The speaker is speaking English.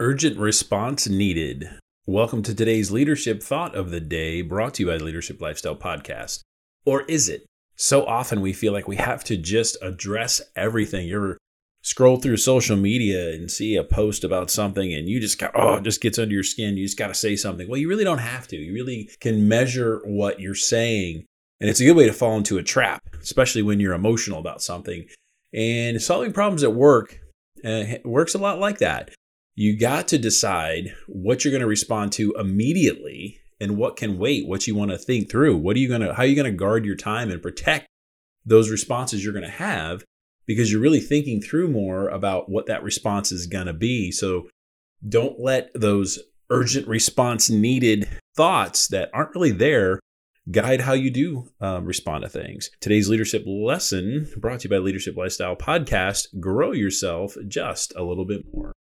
Urgent response needed. Welcome to today's leadership thought of the day brought to you by the Leadership Lifestyle Podcast. Or is it? So often we feel like we have to just address everything. You're scroll through social media and see a post about something and you just got oh it just gets under your skin you just got to say something well you really don't have to you really can measure what you're saying and it's a good way to fall into a trap especially when you're emotional about something and solving problems at work uh, works a lot like that you got to decide what you're going to respond to immediately and what can wait, what you want to think through. What are you going to, how are you going to guard your time and protect those responses you're going to have because you're really thinking through more about what that response is going to be. So don't let those urgent response needed thoughts that aren't really there guide how you do um, respond to things. Today's leadership lesson brought to you by Leadership Lifestyle Podcast Grow yourself just a little bit more.